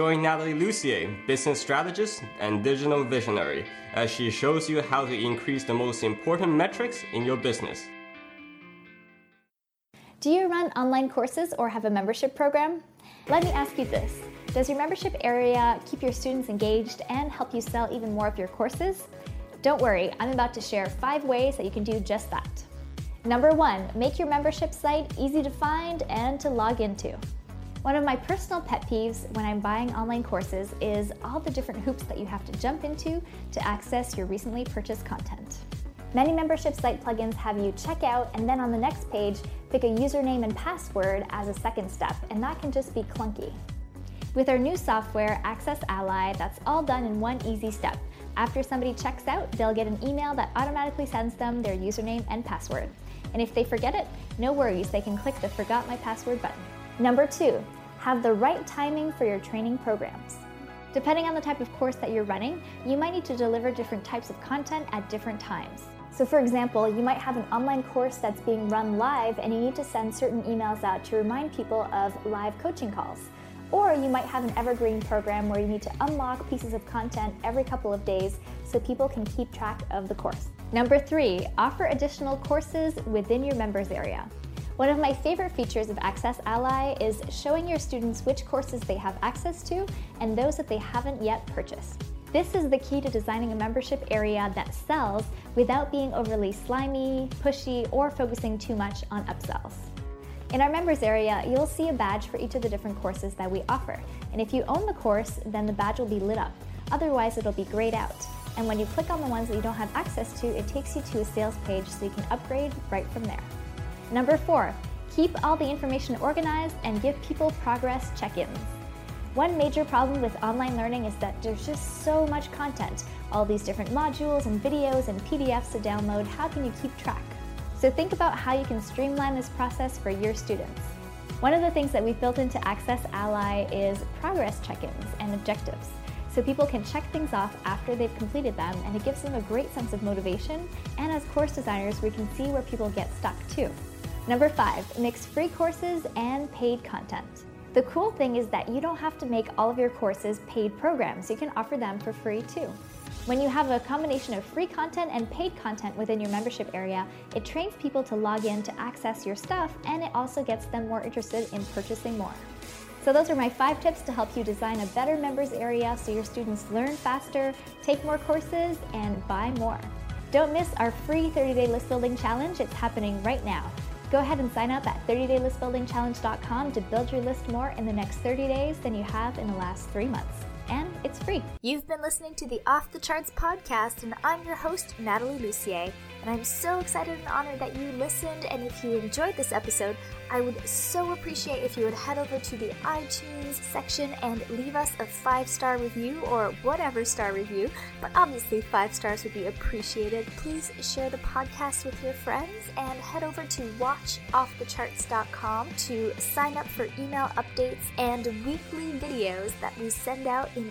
Join Nathalie Lussier, business strategist and digital visionary, as she shows you how to increase the most important metrics in your business. Do you run online courses or have a membership program? Let me ask you this Does your membership area keep your students engaged and help you sell even more of your courses? Don't worry, I'm about to share five ways that you can do just that. Number one, make your membership site easy to find and to log into. One of my personal pet peeves when I'm buying online courses is all the different hoops that you have to jump into to access your recently purchased content. Many membership site plugins have you check out and then on the next page pick a username and password as a second step, and that can just be clunky. With our new software, AccessAlly, that's all done in one easy step. After somebody checks out, they'll get an email that automatically sends them their username and password. And if they forget it, no worries, they can click the Forgot My Password button. Number two, have the right timing for your training programs. Depending on the type of course that you're running, you might need to deliver different types of content at different times. So, for example, you might have an online course that's being run live and you need to send certain emails out to remind people of live coaching calls. Or you might have an evergreen program where you need to unlock pieces of content every couple of days so people can keep track of the course. Number three, offer additional courses within your members area. One of my favorite features of AccessAlly is showing your students which courses they have access to and those that they haven't yet purchased. This is the key to designing a membership area that sells without being overly slimy, pushy, or focusing too much on upsells. In our members area, you'll see a badge for each of the different courses that we offer. And if you own the course, then the badge will be lit up. Otherwise, it'll be grayed out. And when you click on the ones that you don't have access to, it takes you to a sales page so you can upgrade right from there. Number four, keep all the information organized and give people progress check ins. One major problem with online learning is that there's just so much content, all these different modules and videos and PDFs to download. How can you keep track? So think about how you can streamline this process for your students. One of the things that we've built into Access Ally is progress check ins and objectives. So people can check things off after they've completed them, and it gives them a great sense of motivation. And as course designers, we can see where people get stuck too. Number five, mix free courses and paid content. The cool thing is that you don't have to make all of your courses paid programs. You can offer them for free too. When you have a combination of free content and paid content within your membership area, it trains people to log in to access your stuff and it also gets them more interested in purchasing more. So, those are my five tips to help you design a better members area so your students learn faster, take more courses, and buy more. Don't miss our free 30 day list building challenge. It's happening right now. Go ahead and sign up at 30daylistbuildingchallenge.com to build your list more in the next 30 days than you have in the last three months. And it's free. You've been listening to the Off the Charts podcast, and I'm your host, Nathalie Lussier. And I'm so excited and honored that you listened. And if you enjoyed this episode, I would so appreciate if you would head over to the iTunes section and leave us a five star review or whatever star review, but obviously five stars would be appreciated. Please share the podcast with your friends and head over to watchoffthecharts.com to sign up for email updates and weekly videos that we send out in